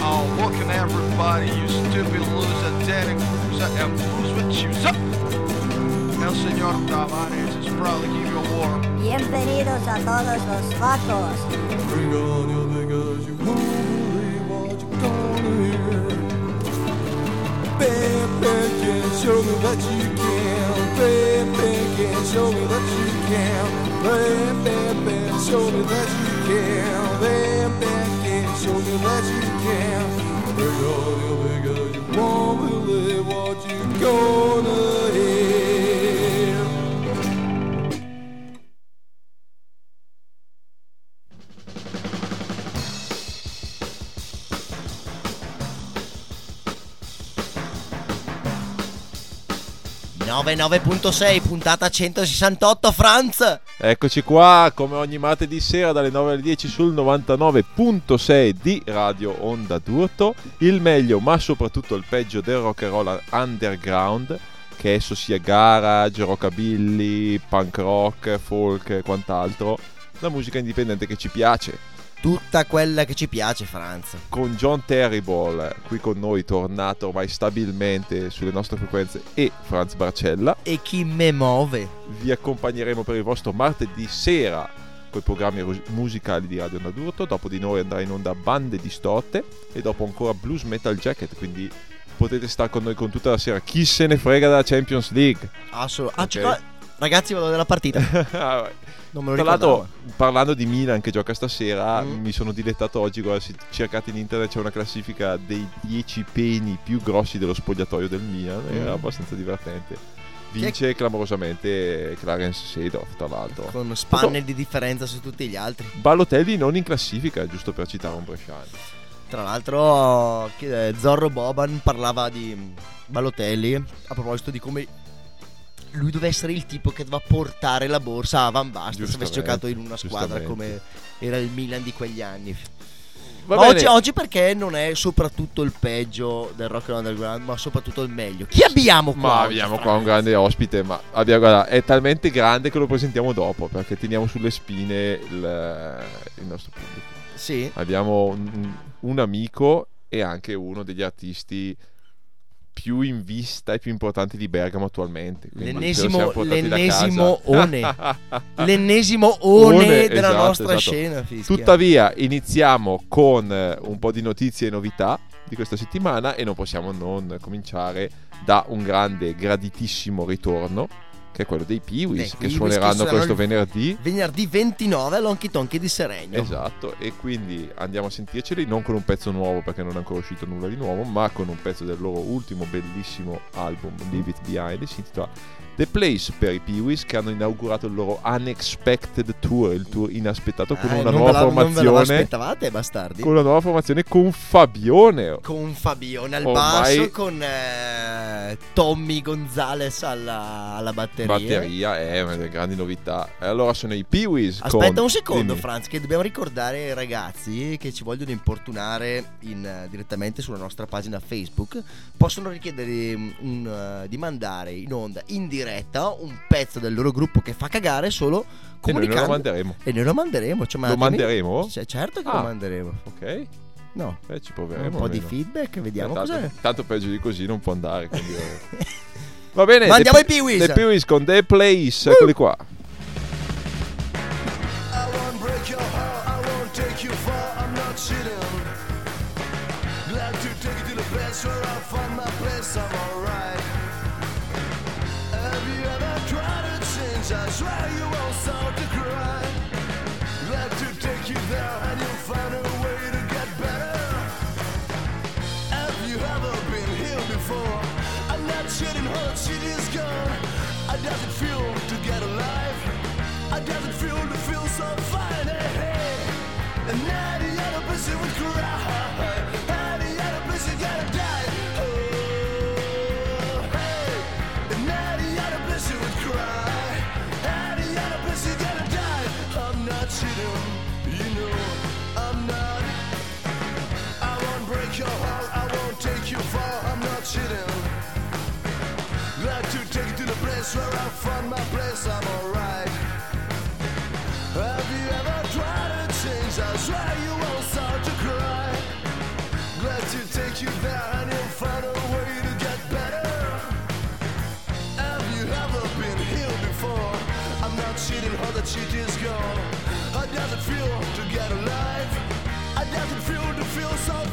Oh, looking everybody, you stupid loser, Danny Cruiser, and Bruce with shoes up. El Señor Tavares is proud to give you a war. Bienvenidos a todos los facos. show me that you can. Baby, baby, show me that you can. Baby, baby, show me that you can. Baby, baby, show me that you can. Big girl, you big girl, you won't believe what you're gonna hear. 99.6, puntata 168, Franz! Eccoci qua, come ogni martedì sera dalle 9 alle 10 sul 99.6 di Radio Onda d'Urto. Il meglio, ma soprattutto il peggio del rock and roll underground, che esso sia garage, rockabilly, punk rock, folk e quant'altro. La musica indipendente che ci piace. Tutta quella che ci piace, Franz. Con John Terrible qui con noi, tornato ormai stabilmente sulle nostre frequenze, e Franz Barcella. E chi me muove? Vi accompagneremo per il vostro martedì sera con i programmi musicali di Radio Nadurto. Dopo di noi andrà in onda Bande Distotte e dopo ancora Blues Metal Jacket. Quindi potete stare con noi con tutta la sera. Chi se ne frega della Champions League? Assolutamente. Ok. Ragazzi, vado della partita. Ah. Non me lo Tra l'altro, parlando di Milan che gioca stasera, Mm. mi sono dilettato oggi. Guarda, se cercate in internet c'è una classifica dei 10 peni più grossi dello spogliatoio del Milan. Era Mm. abbastanza divertente. Vince clamorosamente Clarence Seedorf, tra l'altro. Con spanne di differenza su tutti gli altri. Balotelli non in classifica, giusto per citare un bresciano. Tra l'altro, eh, Zorro Boban parlava di Balotelli a proposito di come lui doveva essere il tipo che doveva portare la borsa a Van Basten se avesse giocato in una squadra come era il Milan di quegli anni. Oggi, oggi perché non è soprattutto il peggio del rock and underground, ma soprattutto il meglio. Chi abbiamo qua? Ma oggi, abbiamo qua un grande ospite, ma abbiamo- guarda, è talmente grande che lo presentiamo dopo, perché teniamo sulle spine il, il nostro pubblico. Sì. Abbiamo un, un amico e anche uno degli artisti più in vista e più importanti di Bergamo attualmente. quindi L'ennesimo, l'ennesimo one. L'ennesimo one, One, della esatto, nostra esatto. scena. Fischia. Tuttavia, iniziamo con eh, un po' di notizie e novità di questa settimana e non possiamo non cominciare da un grande, graditissimo ritorno, che è quello dei Peewees, che suoneranno che questo venerdì. Venerdì 29 all'Honky Tonky di Seregno. Esatto, e quindi andiamo a sentirceli non con un pezzo nuovo perché non è ancora uscito nulla di nuovo, ma con un pezzo del loro ultimo bellissimo album, Leave It Behind, si intitola The Place per i Peewees che hanno inaugurato il loro Unexpected Tour, il tour inaspettato con Ah, una nuova la- Non ve lo formazione. aspettavate, bastardi? Con una nuova formazione con Fabione. Con Fabione al Ormai- basso, con eh, Tommy Gonzales alla, alla batteria. Batteria è una delle grandi novità. E allora sono i Peewees. Aspetta con- un secondo, dimmi. Franz, che dobbiamo ricordare ai ragazzi che ci vogliono importunare in, eh, direttamente sulla nostra pagina Facebook. Possono richiedere mm, un, eh, di mandare in onda in diretta un pezzo del loro gruppo che fa cagare solo E noi comunicando. lo manderemo. E noi lo manderemo. Cioè, Lo manderemo? Cioè, certo che Ah. lo manderemo. Ok, No. eh, ci Un proveremo. po' di almeno. feedback, vediamo Eh, tanto, cos'è. tanto peggio di così non può andare. quindi, eh. Va bene. Ma andiamo ai Peewees. The Peewees con The Place. Eccoli qua. Where I find my place, I'm alright. Israel, cheating her that she is gone How does it feel to get alive? How does it feel to feel so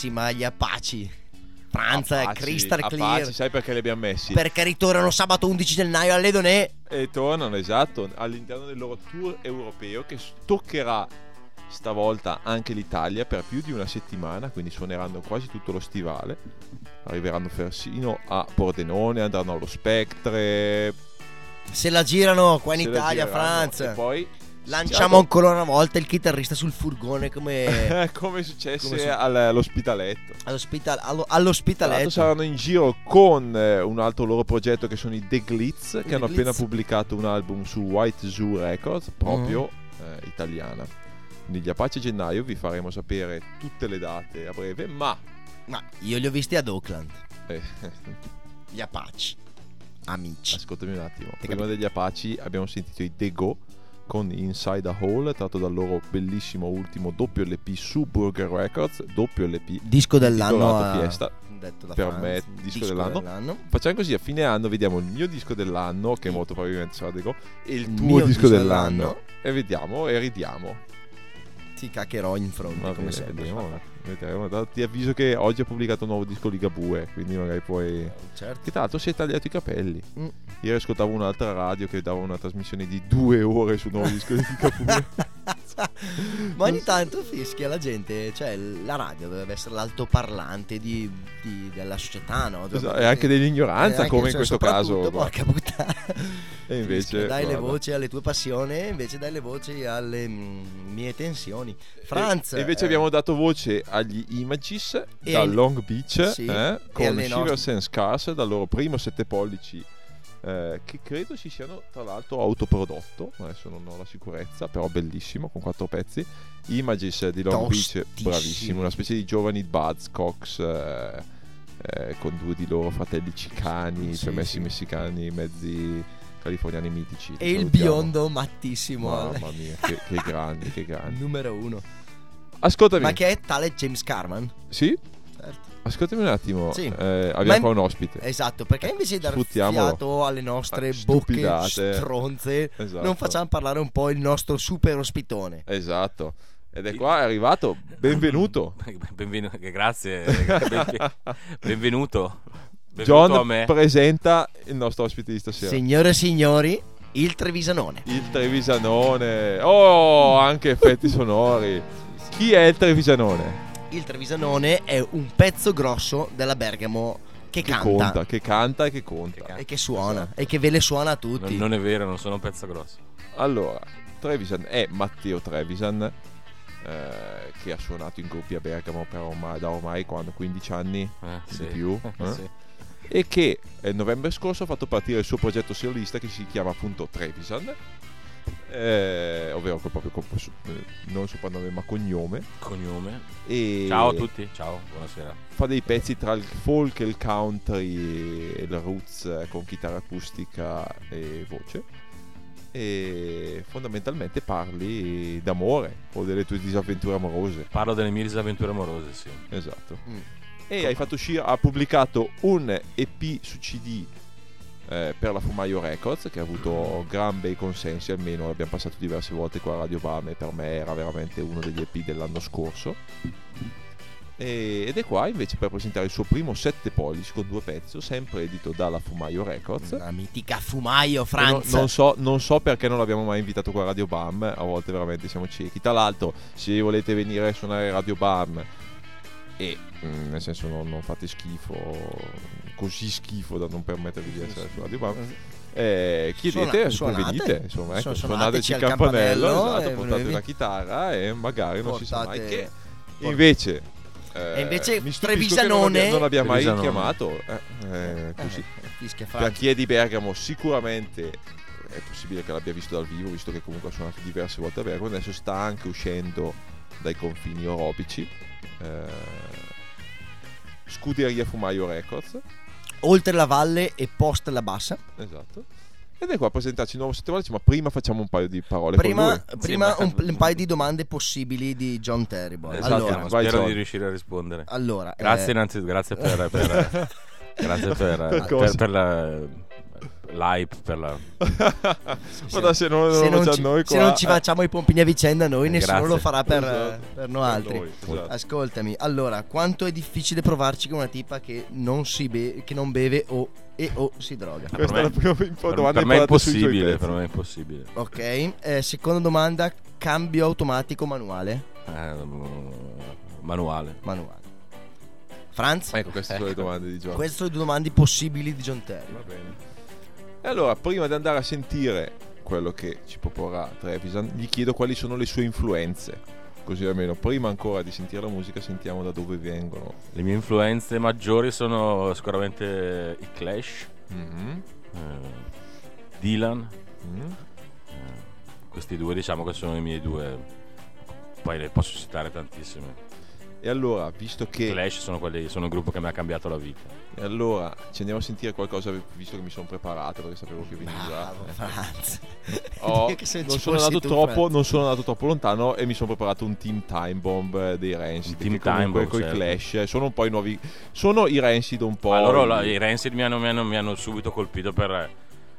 Bombissima gli Apache. Franza, Apache, crystal Apache, clear. sai perché li abbiamo messi? Perché ritornano sabato 11 gennaio alle Donè. E tornano, esatto, all'interno del loro tour europeo che toccherà stavolta anche l'Italia per più di una settimana, quindi suoneranno quasi tutto lo stivale. Arriveranno persino a Pordenone, andranno allo Spectre. Se la girano qua in se Italia. Franza. E poi Lanciamo ancora una volta il chitarrista sul furgone come come successe Come su- al- all'ospitaletto. all'ospital- allo- all'ospitaletto. saranno in giro con eh, un altro loro progetto che sono i The Glitz, che The hanno appena Glitz. pubblicato un album su White Zoo Records, proprio Mm. eh, italiana. Quindi gli Apache gennaio vi faremo sapere tutte le date a breve, ma Ma io li ho visti ad Oakland, eh, gli Apache. Amici. ascoltami un attimo. Prima degli Apache abbiamo sentito i The Go con Inside a Hole, tratto dal loro bellissimo ultimo doppio LP su Burger Records, doppio LP Disco dell'anno a... Fiesta. detto da Per Franz. me, disco dell'anno. Facciamo così, a fine anno vediamo il mio disco dell'anno, che molto probabilmente sarà Go, e il Il tuo disco disco dell'anno. dell'anno. E vediamo e ridiamo. Ti caccherò in fronte Va come bene, sempre. vediamo, vedremo. Ti avviso che oggi ha pubblicato un nuovo disco Ligabue, quindi magari puoi... Certo. Che tra l'altro si è tagliato i capelli. Mm. Ieri ascoltavo un'altra radio che dava una trasmissione di due ore sul nuovo disco di Ligabue. Ma ogni tanto fischia la gente, cioè la radio dovrebbe essere l'altoparlante di, di- della società, no? Esatto, e anche dell'ignoranza, Eh, anche- come in questo caso. Porca puttana. E invece, Fischia, dai le guarda. voci alle tue passioni, e invece dai le voci alle mm, mie tensioni. Franz. E, invece eh, abbiamo dato voce agli Images E da ai- Long Beach sì, eh, con Shivers nostre- and Scars dal loro primo 7 pollici eh, che credo si siano tra l'altro autoprodotto adesso non ho la sicurezza però bellissimo con quattro pezzi Images di Long Beach bravissimo una specie di giovani Buzzcocks eh, eh, con due di loro fratelli cicani Sì, cioè messi sì. messicani mezzi californiani mitici E il Salutiamo. biondo mattissimo. mamma mia che, che grandi che grandi Numero uno. ascoltami Ma che è tale James Carman? sì. Ascoltami un attimo, Sì. eh, abbiamo in- qua un ospite. Esatto, perché invece di dar Sfruttiamolo. fiato alle nostre Ah, bocche stupidate. stronze, Esatto. non facciamo parlare un po' il nostro super ospitone. Esatto. Ed è qua, è arrivato. Benvenuto. Benvenu- grazie, benve- benvenuto. Benvenuto John a me. presenta il nostro ospite di stasera. Signore e signori, il Trevisanone. Il Trevisanone. Oh, anche effetti sonori. Chi è il Trevisanone? Il Trevisanone è un pezzo grosso della Bergamo che, Che canta conta, che canta e che conta. Che canta. e che suona e che ve le suona a Non, tutti. non è vero, non sono un pezzo grosso. Allora, Trevisan è Matteo Trevisan, eh, che ha suonato in gruppi a Bergamo per ormai, da ormai quando, 15 anni Eh, di sì. più. eh? Sì. e che eh, novembre scorso ha fatto partire il suo progetto solista che si chiama appunto Trevisan, eh, ovvero col proprio su- eh, non soprannome ma cognome. Cognome. E Ciao a tutti, ciao, buonasera. Fa dei pezzi tra il folk il country e il roots eh, con chitarra acustica e voce. E fondamentalmente parli d'amore o delle tue disavventure amorose. Parlo delle mie disavventure amorose, sì. Esatto. Mm. E hai fatto uscire, ha pubblicato un EP su CD eh, per la Fumaio Records che ha avuto gran bei consensi, almeno l'abbiamo passato diverse volte qua a Radio Bam e per me era veramente uno degli EP dell'anno scorso. E- ed è qua invece per presentare il suo primo 7 pollici con due pezzi, sempre edito dalla Fumaio Records. La mitica Fumaio, Franz. No- non, so, non so perché non l'abbiamo mai invitato qua a Radio Bam, a volte veramente siamo ciechi. Tra l'altro, se volete venire a suonare Radio Bam e mm, nel senso non, non fate schifo, così schifo da non permettervi di essere su Radio Bam, eh, chiedete, Suona- venite, insomma, ecco, Su- suonateci suonateci il campanello, campanello esatto, e portate la chitarra e magari non si sa mai Portate- che invece... eh, E invece Trevisanone- che non abbia, non mai chiamato eh, eh, così. Eh, fischia Per Franz. chi è di Bergamo sicuramente è possibile che l'abbia visto dal vivo, visto che comunque ha suonato diverse volte a Bergamo, adesso sta anche uscendo dai confini orobici. Eh, Scuderia Fumaio Records, Oltre la valle e post la bassa. esatto. Ed è qua a presentarci il nuovo settimana, ma prima facciamo un paio di parole Prima, con lui. prima Sì, ma- un, un paio di domande possibili di John Terrible. Esatto, allora, vai, spero John. di riuscire a rispondere. allora, Grazie eh, innanzitutto, grazie per, per- grazie per, Per per la l'hype, per la... Ma da se non, se, lo non facciamo ci, noi se qua, non ci facciamo i pompini a vicenda, noi Eh, nessuno grazie. lo farà per, Esatto. per noi altri. noi, esatto. Ascoltami, allora, quanto è difficile provarci con una tipa che non, si be- che non beve o, e o si droga? per Questa è me- la prima domanda per me è impossibile, per me è impossibile. Ok, eh, seconda domanda, cambio automatico manuale? Eh, mm, manuale. Manuale. Franz? Ecco, queste sono le domande di John. Queste sono le due domande possibili di John Terry. Va bene. E allora, prima di andare a sentire quello che ci proporrà Trevisan, gli chiedo quali sono le sue influenze. Così almeno, prima ancora di sentire la musica, sentiamo da dove vengono. Le mie influenze maggiori sono sicuramente i Clash, Mhm. eh, Dylan, Mhm. questi due diciamo che sono i miei due, poi ne posso citare tantissime. E allora, visto I che. Clash sono, quelli, sono il gruppo che mi ha cambiato la vita. E allora, ci andiamo a sentire qualcosa, visto che mi sono preparato, perché sapevo che veniva. Bravo, Franz. Oh, non, sono andato troppo, non sono andato troppo lontano e mi sono preparato un Team Time Bomb eh, dei Rancid. Un Team Time Bomb, coi certo. Clash eh, sono un po' i nuovi. Sono i Rancid un po'. I- la- i Rancid mi hanno, mi, hanno, mi hanno subito colpito per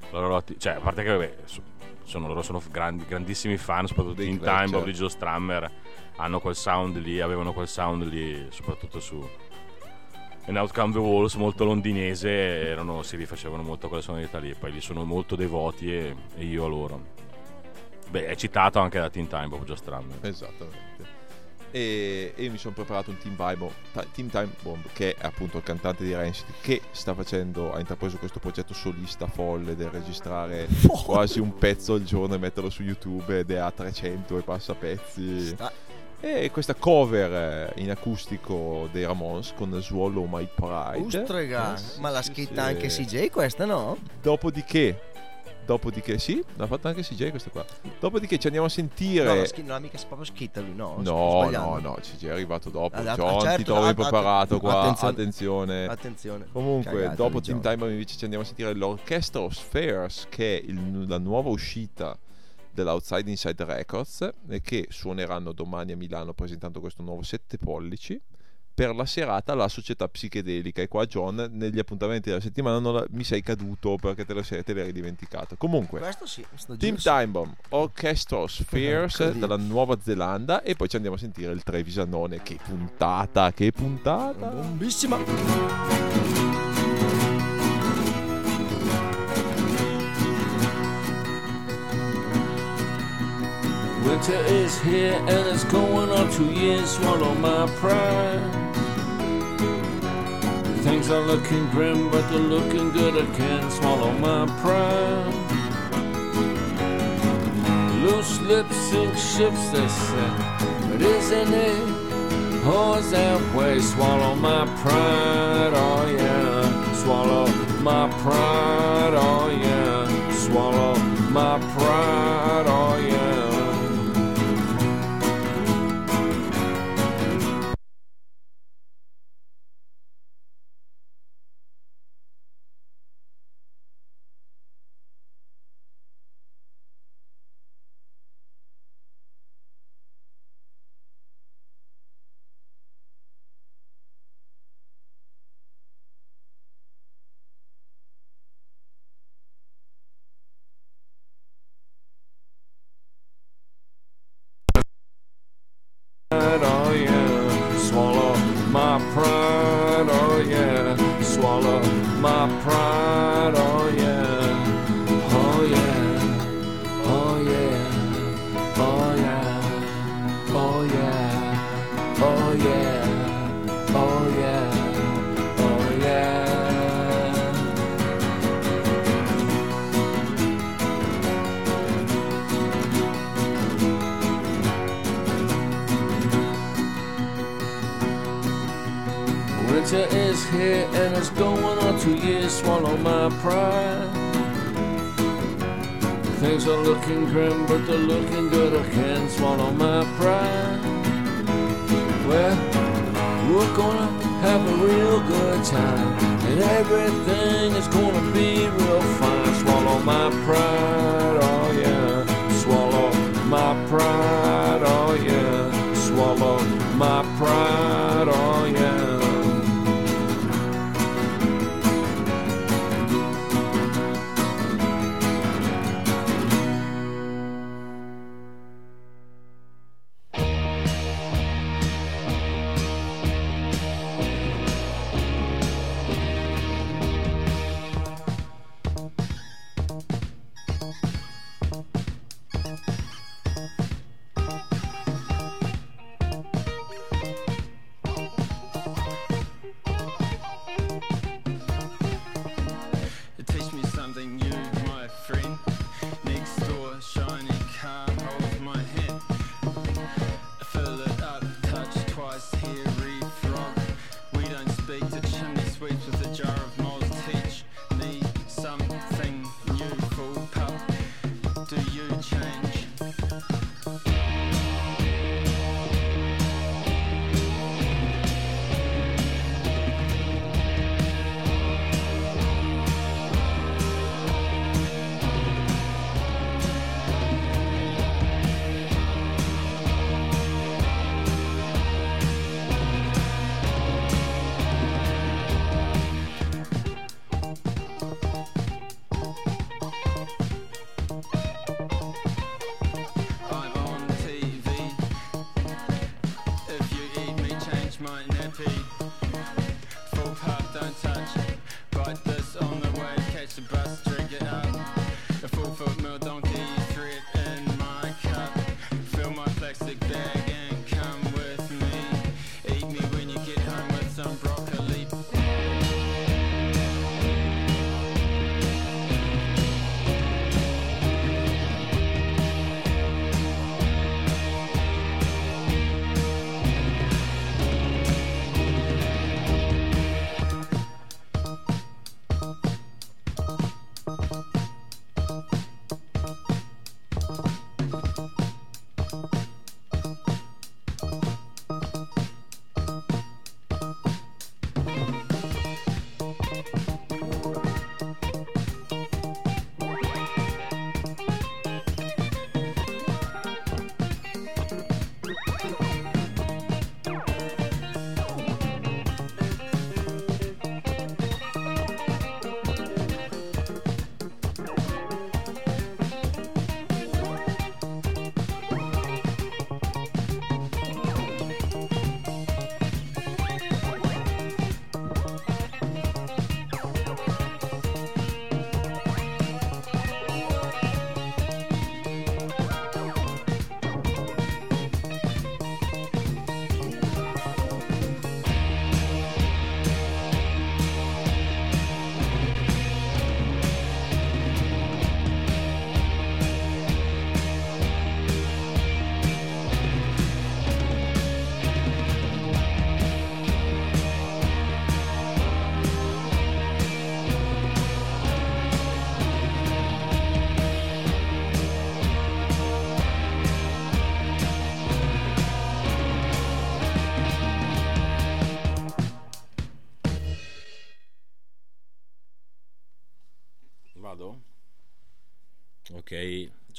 loro cioè a parte che vabbè, so- sono, loro sono grandi- grandissimi fan soprattutto Dei di Clash, Time Bomb certo. di Joe Strummer hanno quel sound lì avevano quel sound lì soprattutto su In Out Come the Walls molto londinese erano, si rifacevano molto a quelle sonorità lì poi li sono molto devoti e, e io a loro beh è citato anche da Teen Time Bob Joe Strummer Esattamente. E, e mi sono preparato un Team, Bible, Team Time Bomb, che è appunto il cantante di Rancid, che sta facendo, ha intrapreso questo progetto solista folle del registrare quasi un pezzo al giorno e metterlo su YouTube ed è a 300 e passa pezzi. Sta- E questa cover eh, in acustico dei Ramones con Swallow My Pride. Ustrega, Eh, ma l'ha scritta anche CJ questa, no? Dopodiché, dopodiché, sì, l'ha fatta anche CJ questa qua. Dopodiché ci andiamo a sentire. No, non, scri- non ha mica proprio scritta lui, no? No, no, no, CG è arrivato dopo. Ah, John, certo, ti trovi impreparato qua. attenzione. Attenzione. Comunque, Cagate, dopo Team. Time invece ci andiamo a sentire l'Orchestra of Spheres, che è il- la nuova uscita dell'Outside Inside Records e che suoneranno domani a Milano presentando questo nuovo 7 pollici per la serata alla società psichedelica e qua John negli appuntamenti della settimana non la- mi sei caduto perché te, lo sei, te l'eri dimenticato comunque Questo sì, Team sì. Time Bomb, Orchestra Spheres Così. dalla Nuova Zelanda e poi ci andiamo a sentire il Trevisanone. Che puntata, che puntata! Bombissima. Winter is here and it's going on two years. Swallow my pride. Things are looking grim, but they're looking good. I can't swallow my pride. Loose lips sink ships, they say. But isn't it always that way? Swallow my pride, oh yeah. Swallow my pride, oh yeah. Swallow my pride, oh yeah.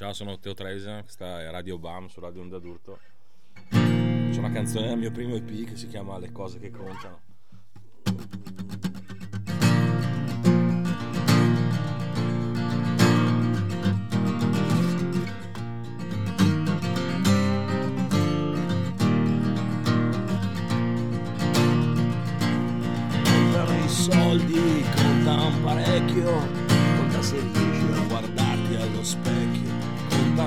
Ciao, sono Teo Trevisan, questa è Radio Bam su Radio Onda d'Urto. C'è una canzone del mio primo EP che si chiama Le cose che contano. Contano i soldi, contano parecchio, conta se riesci a guardarti allo specchio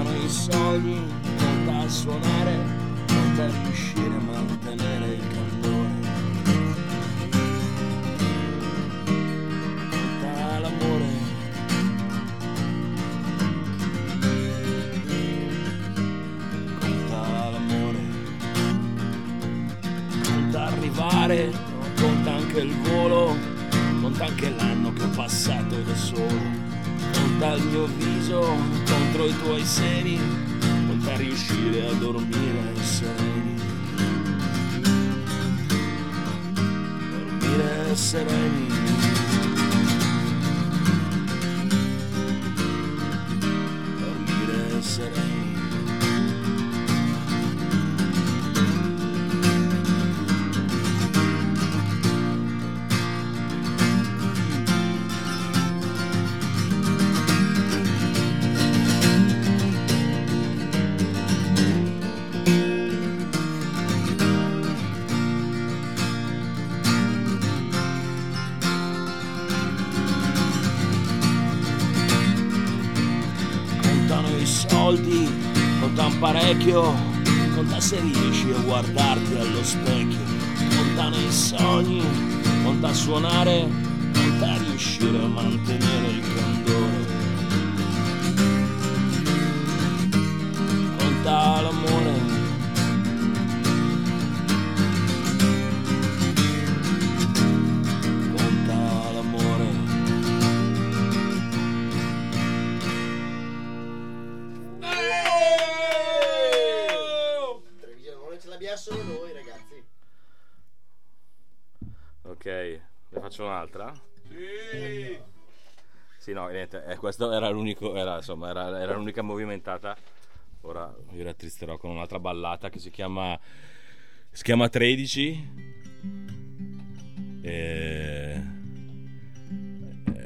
contano i sogni, conta a suonare, conta riuscire a mantenere il candore. Parecchio, conta se riesci a guardarti allo specchio, contano i sogni, conta suonare, conta riuscire a mantenere il candore. Conta l'amore. Faccio un'altra? Sì. Sì, no, niente, eh, questo era l'unico, era, insomma, era, era l'unica movimentata. Ora vi rattristerò con un'altra ballata che si chiama, si chiama 13. E-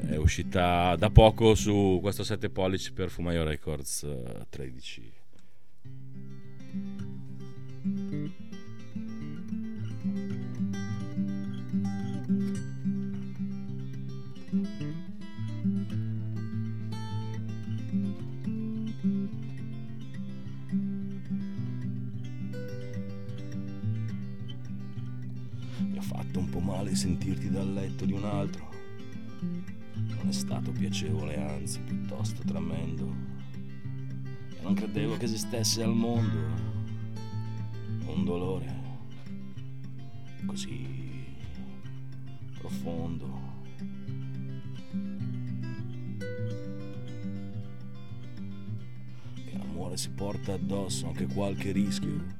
è uscita da poco su questo 7 pollici per Fumaio Records eh, 13. Fatto un po' male sentirti dal letto di un altro. Non è stato piacevole, anzi, piuttosto tremendo. E non credevo che esistesse al mondo un dolore così profondo. Che l'amore si porta addosso anche qualche rischio.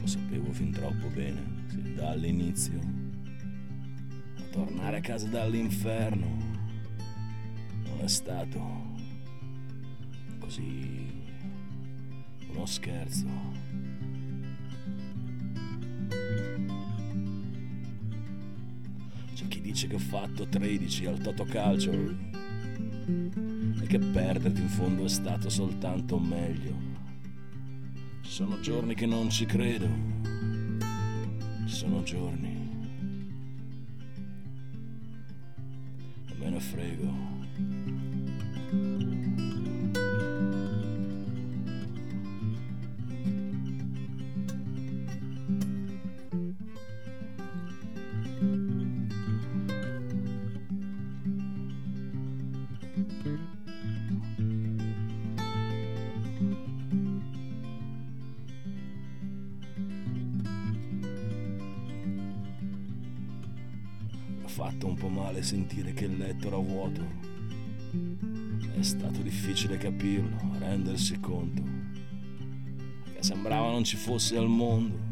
Lo sapevo fin troppo bene, sin dall'inizio. Ma tornare a casa dall'inferno non è stato così uno scherzo. C'è chi dice che ho fatto 13 al Totocalcio e che perderti in fondo è stato soltanto meglio. Ci sono giorni che non ci credo. Sono giorni. Me ne frego. Letto era vuoto. È stato difficile capirlo, rendersi conto. Che sembrava non ci fosse al mondo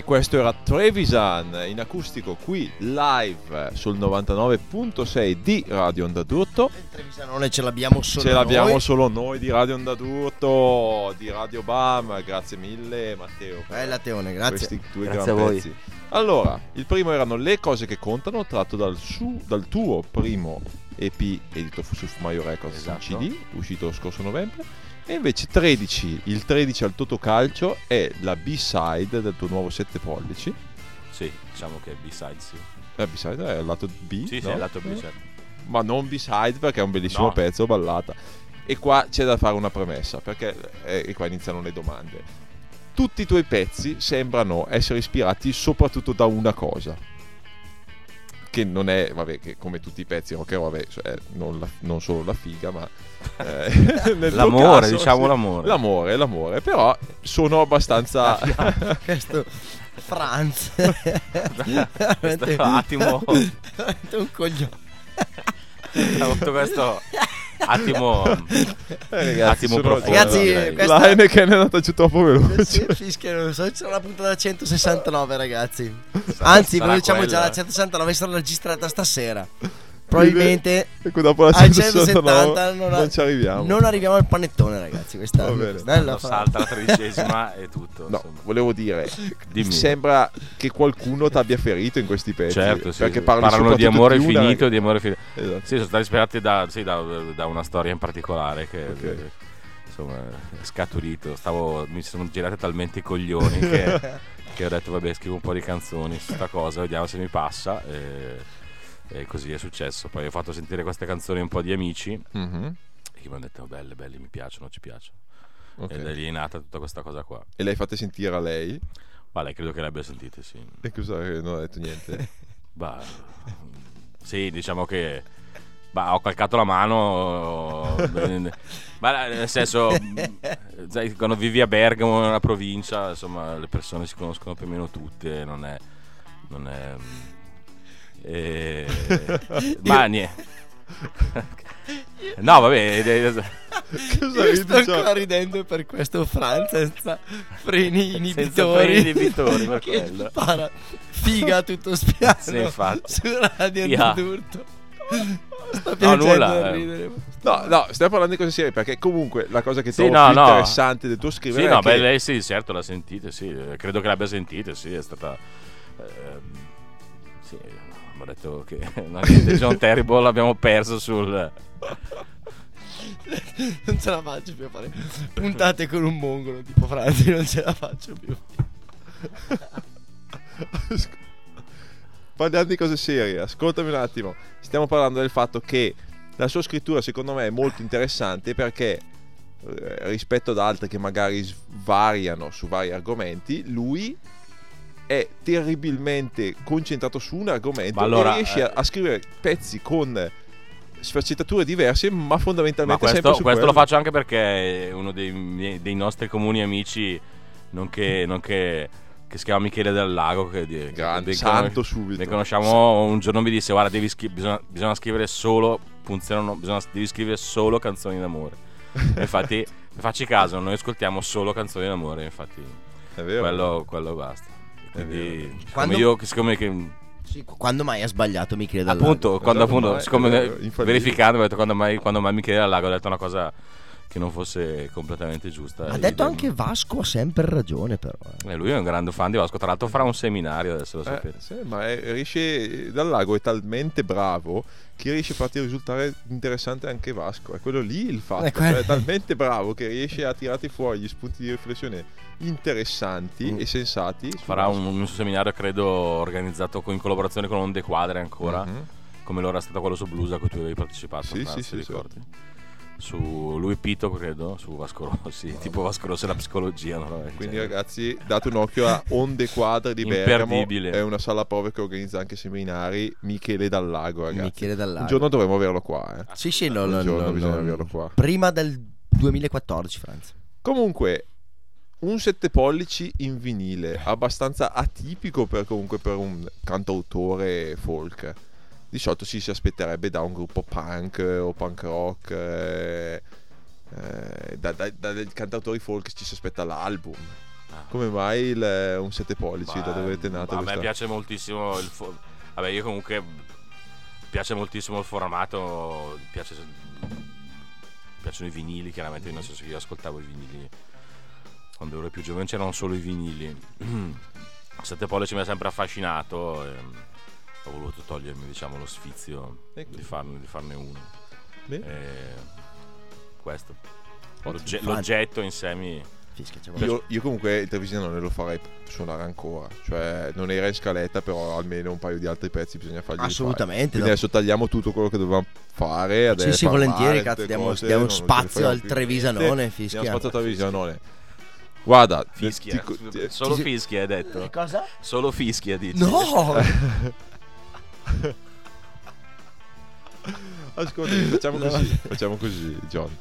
E questo era Trevisan in acustico qui live sul 99.6 di Radio Onda d'Urto. Trevisanone ce l'abbiamo solo Ce l'abbiamo noi. solo noi di Radio Onda d'Urto, di Radio Bam. Grazie mille Matteo. Bella Teone, grazie. Questi due Grazie gran a voi. pezzi. Allora, il primo erano Le cose che contano, tratto dal, su- dal tuo primo EP edito su Fumaio Records Esatto. CD, uscito lo scorso novembre. E invece 13, il 13 al Toto Calcio è la B-side del tuo nuovo 7 pollici. Sì, diciamo che è B-side, sì. La B-side è il lato B, Sì, sì, no? è lato B, certo. ma non B-side perché è un bellissimo No. pezzo, ballata. E qua c'è da fare una premessa, perché eh, e qua iniziano le domande. Tutti i tuoi pezzi sembrano essere ispirati soprattutto da una cosa. Che non è, vabbè, che come tutti i pezzi rock and roll, vabbè, cioè, non, la- non solo la figa, ma eh, L'amore, caso, diciamo sì, l'amore. L'amore, l'amore, però sono abbastanza... Questo Franz veramente, Questo attimo. veramente un coglione. Ha avuto questo attimo, Eh, ragazzi, attimo sono- profondo. Ragazzi, questa- La Heineken è andata giù troppo veloce. Sì, fischia, non so, c'era la puntata 169 ragazzi Anzi, sarà ve lo diciamo quella. già, la 169 sarà registrata stasera Probabilmente Ecco, dopo la ai 169 170 non, non ci arriviamo. Non arriviamo al panettone ragazzi Questa Quando fa- salta la tredicesima e tutto. No, insomma. volevo dire, Dimmi. sembra che qualcuno ti abbia ferito in questi pezzi. Certo, sì, perché parlano di amore di finito, di amore finito. Esatto. Sì, sono stati ispirati da, sì, da, da una storia in particolare che Ok. eh, insomma è scaturito. Stavo, mi sono girati talmente i coglioni che, che ho detto vabbè scrivo un po' di canzoni su sta cosa, vediamo se mi passa. E, e così è successo. Poi ho fatto sentire queste canzoni un po' di amici Mhm, che mi hanno detto "Oh, belle, belle, mi piacciono, ci piacciono. ok. E da lì è nata tutta questa cosa qua. E le hai fatte sentire a lei? Ma lei credo che le abbia sentite, sì. E cosa non ha detto niente? Bah, sì, diciamo che bah, ho calcato la mano. eh, Ma nel senso, quando vivi a Bergamo, nella provincia, insomma, le persone si conoscono più o meno tutte. Non è. Non è eh, ma niente. No, vabbè. eh, cosa Io sto Gio? ancora ridendo per questo Franz senza freni inibitori Senza freni inibitori, per Che quello. spara figa tutto spiano Sì, infatti. Su Radio Fia. d'urto Sto No, piangendo nulla, a eh. ridere No, no, stiamo parlando di cose serie perché comunque la cosa che Sì, trovo no, più no. interessante del tuo scrivere Sì, è no, che beh, lei sì, certo l'ha sentita, sì, eh, credo che l'abbia sentita, sì, è stata... ehm, sì, detto che la gente John Terrible l'abbiamo perso sul... Non ce la faccio più a fare puntate con un mongolo tipo Franz Non ce la faccio più Parliamo di cose serie, ascoltami un attimo. Stiamo parlando del fatto che la sua scrittura secondo me è molto interessante perché eh, rispetto ad altre che magari svariano su vari argomenti, lui è terribilmente concentrato su un argomento Ma allora, e riesce a, eh, a scrivere pezzi con sfaccettature diverse, ma Ma fondamentalmente questo, sempre su questo lo faccio anche perché uno dei, dei nostri comuni amici, nonché, nonché che si chiama Michele del Lago, che, che Grande, santo subito. Ne conosciamo un giorno mi disse guarda devi scri- bisogna, bisogna scrivere solo funzionano bisogna, devi scrivere solo canzoni d'amore infatti facci caso noi ascoltiamo solo canzoni d'amore infatti È vero. quello, quello basta. Quindi Quando- io siccome che Sì, Quando mai ha sbagliato Michele Dal appunto quando Esatto, appunto ma è- siccome infallibile. verificando ho detto quando mai, quando mai mi chiede al lago ho detto una cosa che non fosse completamente giusta Ha detto anche Vasco ha sempre ragione però eh. Eh, lui è un grande fan di Vasco tra l'altro farà un seminario adesso lo Eh, sapete sì, ma è- riesce dal lago è talmente bravo che riesce a farti risultare interessante anche Vasco. È quello lì il fatto. Ecco. Cioè, è talmente bravo che riesce a tirarti fuori gli spunti di riflessione interessanti Mm. e sensati. farà un, un suo seminario credo organizzato con- in collaborazione con Onde Quadre ancora Mhm. come lo era stato quello su Blues a cui tu avevi partecipato Sì, Franz, sì, sì, ricordi? su lui Pito credo su Vasco Rossi tipo Vasco Rossi e la psicologia no? Quindi Cioè, ragazzi date un occhio a Onde Quadre di Bergamo. È una sala prove che organizza anche seminari Michele Dal Lago ragazzi Michele Dal Lago. Un giorno dovremo averlo qua eh. Sì sì lo, Un lo- giorno lo- bisogna lo- averlo qua Prima del 2014 Franz Comunque, un 7 pollici in vinile, abbastanza atipico per, comunque per un cantautore folk. Di solito ci si aspetterebbe da un gruppo punk eh, o punk rock, eh, eh, da, da- da- dai cantautori folk ci si aspetta l'album. Come mai il- un 7 pollici? Ma, da dove è nato a me piace moltissimo il fo- vabbè io comunque piace moltissimo il formato piace piacciono i vinili chiaramente nel senso che io ascoltavo i vinili quando ero più giovane c'erano solo i vinili 7 pollici mi ha sempre affascinato e ho voluto togliermi diciamo lo sfizio Ecco. di farne, di farne uno Bene. E questo. L'ogge- l'oggetto in sé mi Io, io comunque il televisione non lo farei suonare ancora, cioè non era in scaletta, però almeno un paio di altri pezzi bisogna fargli Assolutamente, fare. Quindi no. adesso tagliamo tutto quello che dovevamo fare. Sì, sì, volentieri, cazzo, diamo, cose, diamo spazio al Trevisanone. Diamo spazio al Trevisanone. Guarda, fischia ti- ti- solo ti- fischia hai detto Cosa? solo fischia dici No! Ascolta, facciamo No. così, facciamo così, John.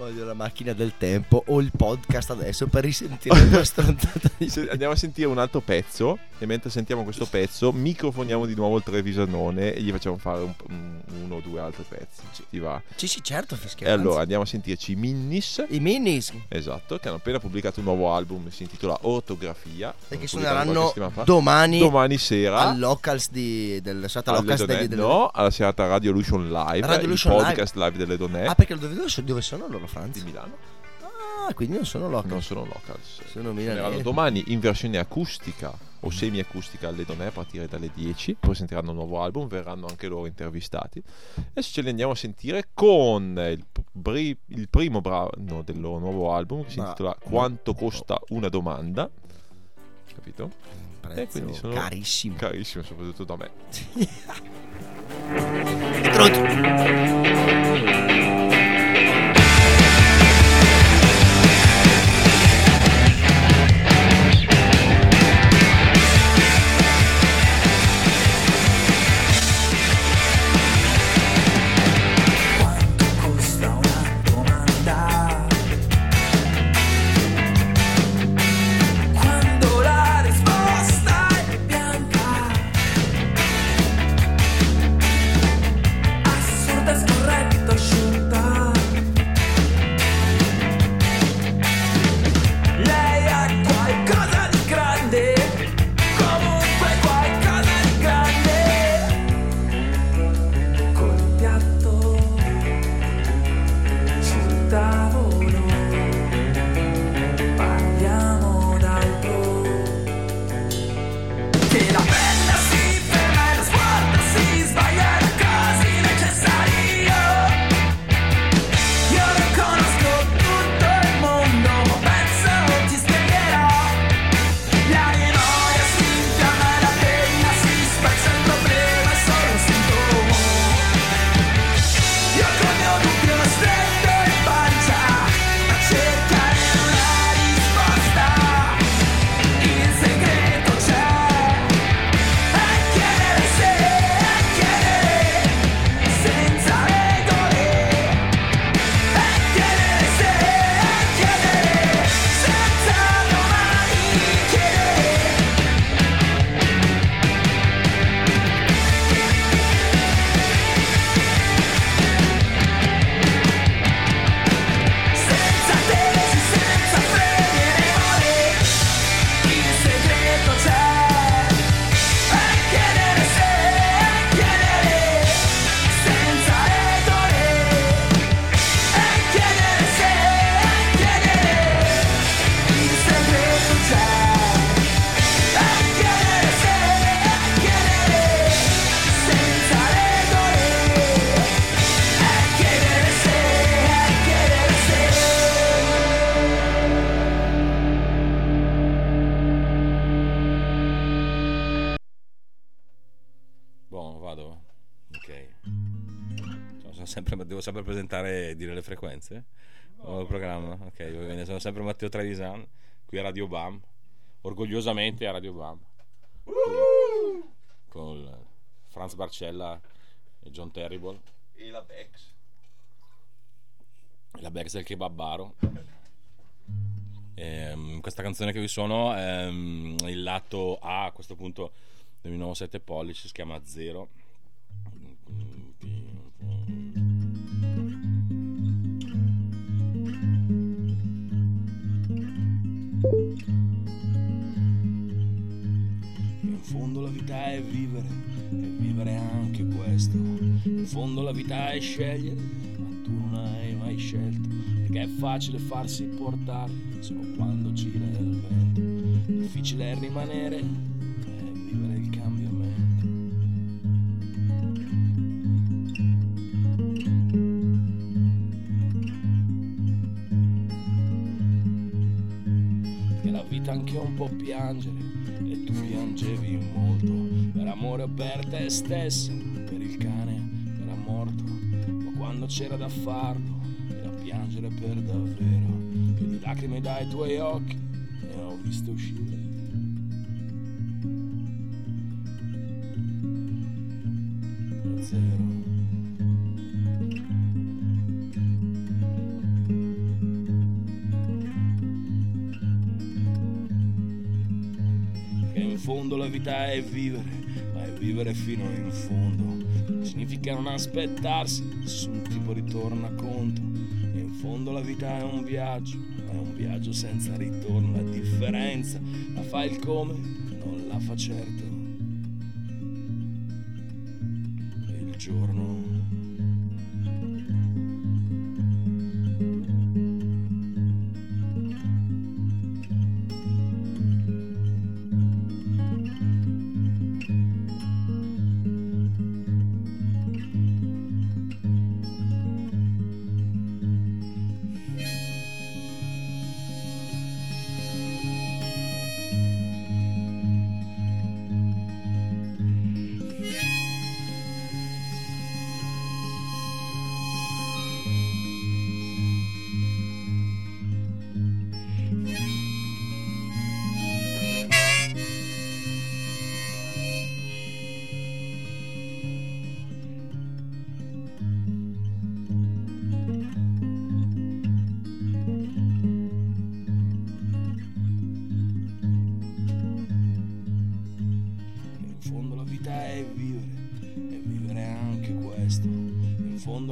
Voglio la macchina del tempo o il podcast adesso per risentire la stronzata di Andiamo a sentire un altro pezzo e mentre sentiamo questo pezzo microfoniamo di nuovo il Trevisanone e gli facciamo fare un- un- uno o due altri pezzi. Ti va? Sì, sì, certo, fischia. E allora andiamo a sentirci i Minnis. I minis Esatto, che hanno appena pubblicato un nuovo album, si intitola Ortografia. e che suoneranno domani, domani sera. al locals di, del serata locals Donè. degli, delle- No, alla serata Radio Lution Live, Radio Lution Live. podcast live, delle Donè Ah, perché dove sono loro, Franz? di Milano. Ah, quindi non sono locals. Non sono locals. Sono milanesi. domani in versione acustica o semi-acustica alle Donè a partire dalle 10. Poi sentiranno un nuovo album, verranno anche loro intervistati. Adesso ce li andiamo a sentire con il, bri- il primo brano del loro nuovo album che si intitola Quanto costa una domanda. Capito? Prezzo E quindi sono carissimo. carissimo, soprattutto da me. Stronzo. E dire le frequenze? O il programma? Ok, va bene. Sono sempre Matteo Trevisan, qui a Radio Bam. Orgogliosamente a Radio Bam. Con il Franz Barcella e John Terrible. E la Bex. E la Bex del Kebabbaro. Ehm, questa canzone che vi suono è mm, il lato A a questo punto del mio nuovo 7 pollici si chiama Zero In fondo la vita è vivere, e vivere anche questo. In fondo la vita è scegliere, ma tu non hai mai scelto. Perché è facile farsi portare solo quando gira il vento. Difficile è rimanere e vivere il vita anche un po' piangere e tu piangevi molto per amore per te stesso, per il cane era morto, ma quando c'era da farlo era piangere per davvero e di lacrime dai tuoi occhi ne ho visto uscire. Vita è vivere, ma è vivere fino in fondo. Significa non aspettarsi nessun tipo di tornaconto. In fondo la vita è un viaggio, ma è un viaggio senza ritorno. La differenza la fa il come, non la fa certo. Il giorno.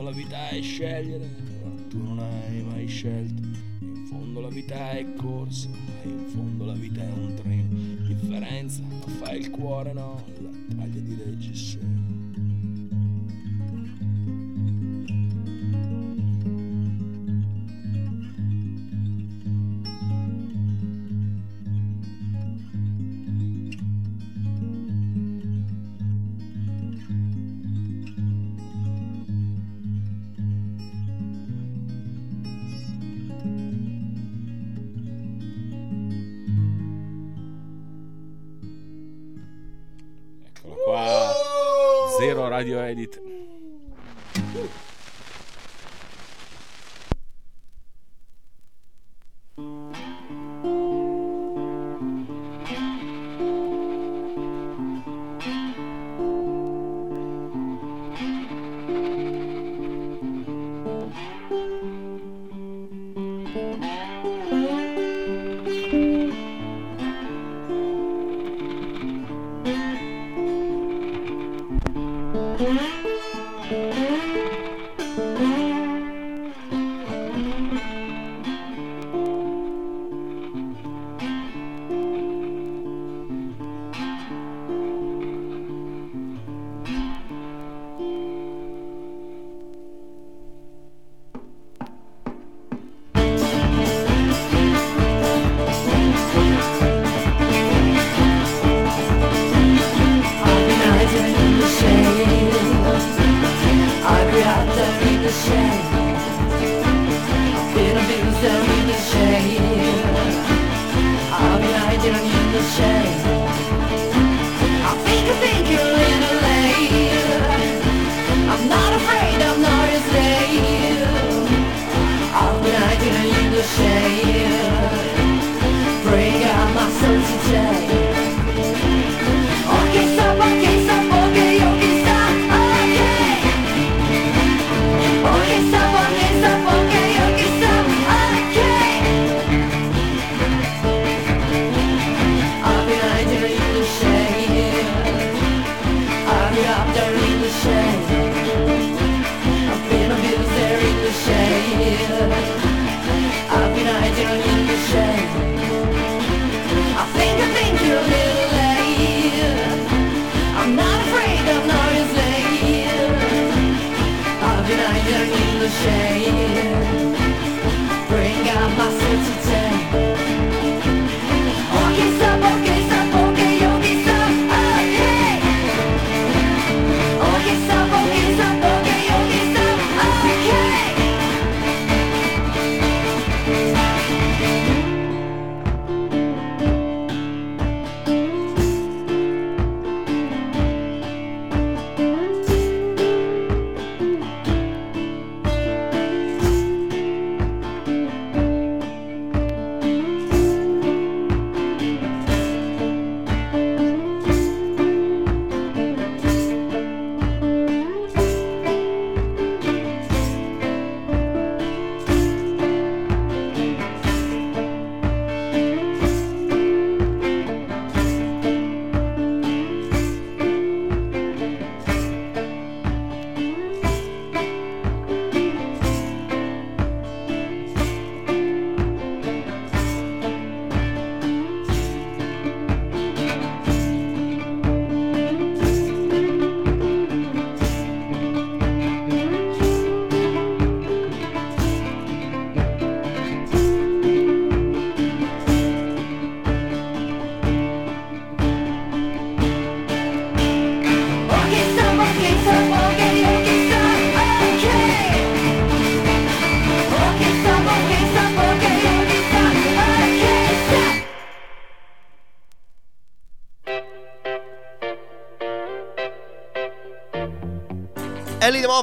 La vita è scegliere, ma tu non hai mai scelto. In fondo la vita è corsa, e in fondo la vita è un treno. Differenza la fa il cuore, no, la taglia di reggiseno. Radio edit.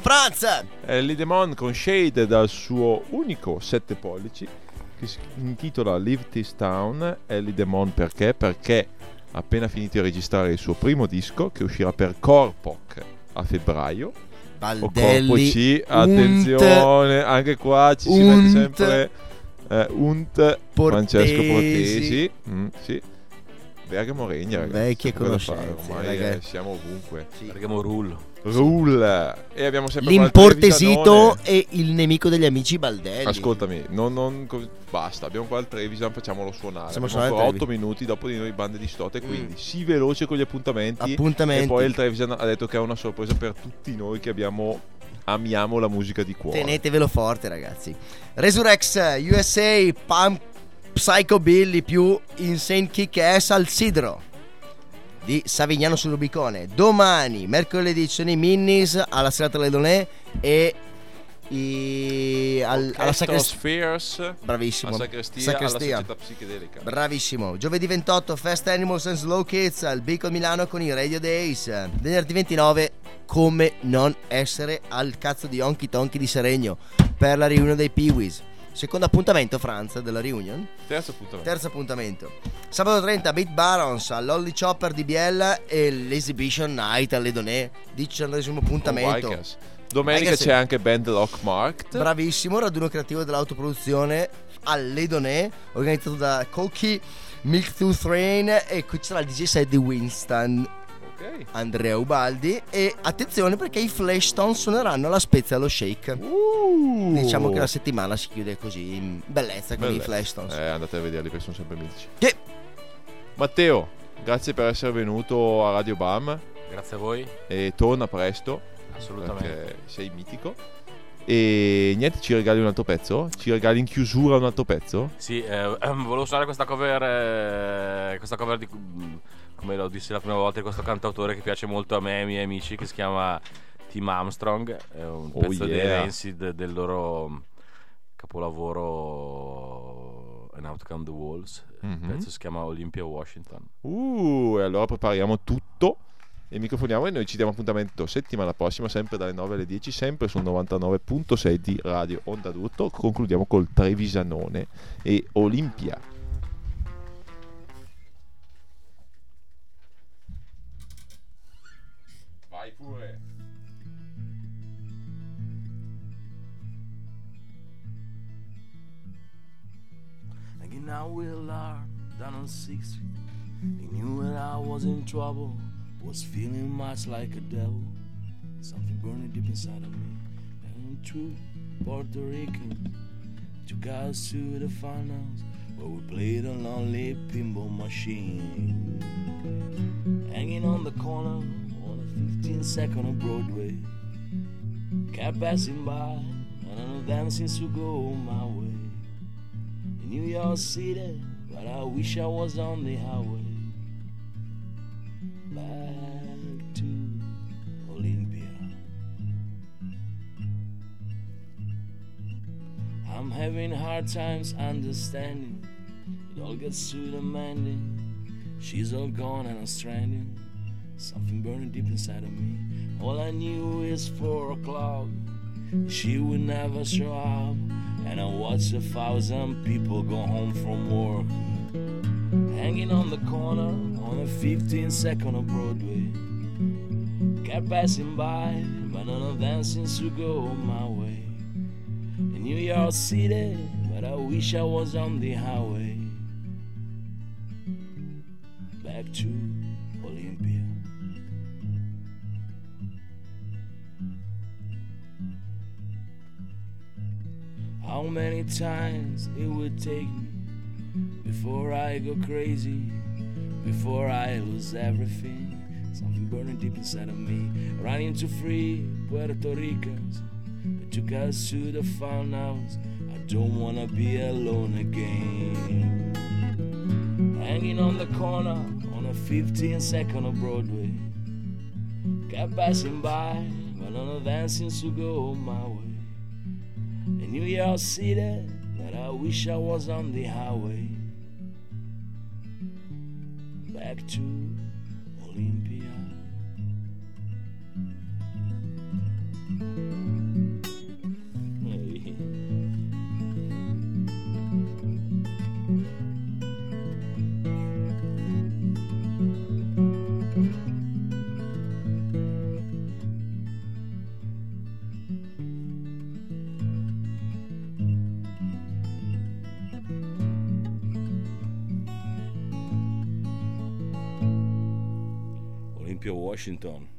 Franz. Ellie Demon con Shade dal suo unico 7 pollici che si intitola Live This Town. Ellie Demon perché? Perché ha appena finito di registrare il suo primo disco che uscirà per Corpoc a febbraio. O Corpo Baldelli. C, Unt, attenzione, anche qua ci si Unt, mette sempre eh, Unt Francesco Portesi. Portesi. Mm, sì. Bergamo regna, ragazzi. Vecchie Cosa conoscenze, fare? Ormai eh, ragazzi. siamo ovunque. Bergamo Rule. Rule. E abbiamo sempre L'importesito e il nemico degli amici Baldelli. Ascoltami, non, non basta, abbiamo qua il Trevisan, facciamolo suonare. Abbiamo ancora il 8 minuti dopo di noi bande di stote, Mm. quindi sii veloce con gli appuntamenti. Appuntamenti. E poi il Trevisan ha detto che è una sorpresa per tutti noi che abbiamo amiamo la musica di cuore. Tenetevelo forte, ragazzi. Resurrex USA Pump Psycho Billy più Insane Kick Ass al Sidro di Savignano sul Rubicone. Domani, mercoledì, ci sono i Minis alla serata Le Donè e i, al- alla sacrestia. Bravissimo. alla sacrestia, Sacrestia. alla psichedelica. Bravissimo. Giovedì 28 Fast Animals and Slow Kids al Beacon Milano con i Radio Days. Venerdì 29 come non essere al cazzo di Honky Tonky di Seregno per la riunione dei Peewees. Secondo appuntamento Franza della reunion. Terzo appuntamento. Terzo appuntamento. Sabato 30 Beat Barons all'Holly Chopper di Biella e l'Exhibition Night alle Donè. Diciottesimo appuntamento. Vikers. Domenica Vikers. c'è anche Band Lock Marked. Bravissimo, raduno creativo dell'autoproduzione alle Donè, organizzato da Koki, Milk Tooth Rain e qui c'era il DJ set di Winston, ok. Andrea Ubaldi e attenzione perché i Flashstone suoneranno alla Spezia allo Shake. Uh. Diciamo che la settimana si chiude così in bellezza con i Bellezza. Flashstones. Eh, andate a vederli perché sono sempre amici. Che Matteo, grazie per essere venuto a Radio Bam Grazie a voi. e torna presto Assolutamente. perché sei mitico. E niente, ci regali un altro pezzo? Ci regali in chiusura un altro pezzo? Sì, eh, volevo usare questa cover, eh, questa cover di, come lo dissi la prima volta, di questo cantautore che piace molto a me e ai miei amici, che si chiama Tim Armstrong. È un Oh, pezzo dei yeah. Rancid del loro capolavoro And Out Come the Walls. Mhm. Il pezzo si chiama Olympia Washington. Uh, e allora prepariamo tutto e microfoniamo e noi ci diamo appuntamento settimana prossima, sempre dalle 9 alle 10, sempre sul 99.6 di Radio Onda d'Urto. Concludiamo col Trevisanone e Olimpia. With Lard down on 6th Street. He knew that I was in trouble, was feeling much like a devil. Something burning deep inside of me. And true, Puerto Rican took us to the finals where we played a lonely pinball machine. Hanging on the corner on a 15 second of Broadway. Kept passing by, and none of them seems to go my way New York City, but I wish I was on the highway back to Olympia. I'm having hard times understanding. It all gets too demanding. She's all gone and I'm stranded. Something burning deep inside of me. All I knew is four o'clock. She would never show up. And I watched a thousand people go home from work. Hanging on the corner on a 15 second of Broadway. Kept passing by, but none of them seems to go my way. In New York City, but I wish I was on the highway. Back to many times it would take me before I go crazy, before I lose everything? Something burning deep inside of me, running to free Puerto Ricans. They took us to the farmhouse. I don't wanna be alone again. Hanging on the corner on a 15 second of Broadway. Kept passing by, but none of them seems to go my way. In New York City, but I wish I was on the highway. Back to Washington.